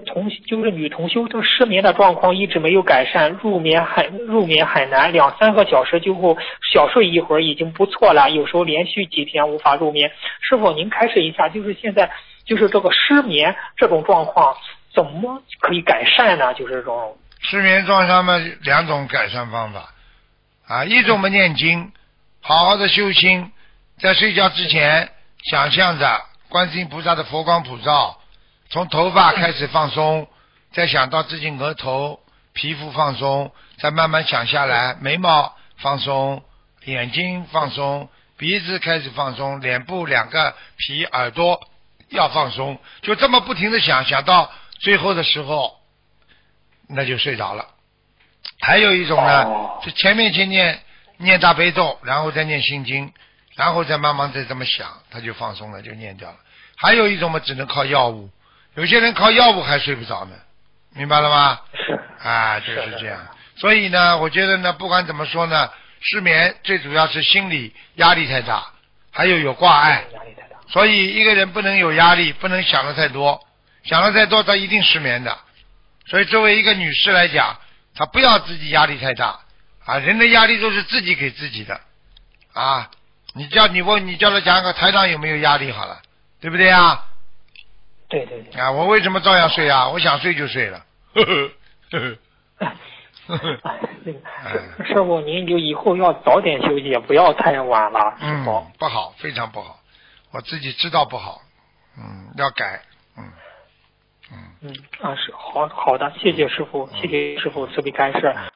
同就是女同修，这失眠的状况一直没有改善，入眠很入眠很难，两三个小时就后小睡一会儿已经不错了，有时候连续几天无法入眠。师傅，您开示一下，就是现在就是这个失眠这种状况怎么可以改善呢？就是这种失眠状况嘛，两种改善方法啊，一种嘛念经，好好的修心，在睡觉之前想象着观世音菩萨的佛光普照。从头发开始放松，再想到自己额头皮肤放松，再慢慢想下来，眉毛放松，眼睛放松，鼻子开始放松，脸部两个皮耳朵要放松，就这么不停的想，想到最后的时候，那就睡着了。还有一种呢，就前面先念念大悲咒，然后再念心经，然后再慢慢再这么想，他就放松了，就念掉了。还有一种嘛，只能靠药物。有些人靠药物还睡不着呢，明白了吗？是啊，就是这样。所以呢，我觉得呢，不管怎么说呢，失眠最主要是心理压力太大，还有有挂碍。压力太大。所以一个人不能有压力，不能想的太多，想的太多他一定失眠的。所以作为一个女士来讲，她不要自己压力太大啊，人的压力都是自己给自己的啊。你叫你问你叫他讲个台长有没有压力好了，对不对啊？对对对。啊，我为什么照样睡啊？我想睡就睡了。呵呵呵呵。师傅，您就以后要早点休息，不要太晚了。嗯，不好，非常不好。我自己知道不好，嗯，要改，嗯，嗯。嗯啊，是好好的，谢谢师傅，谢谢师傅慈悲开示。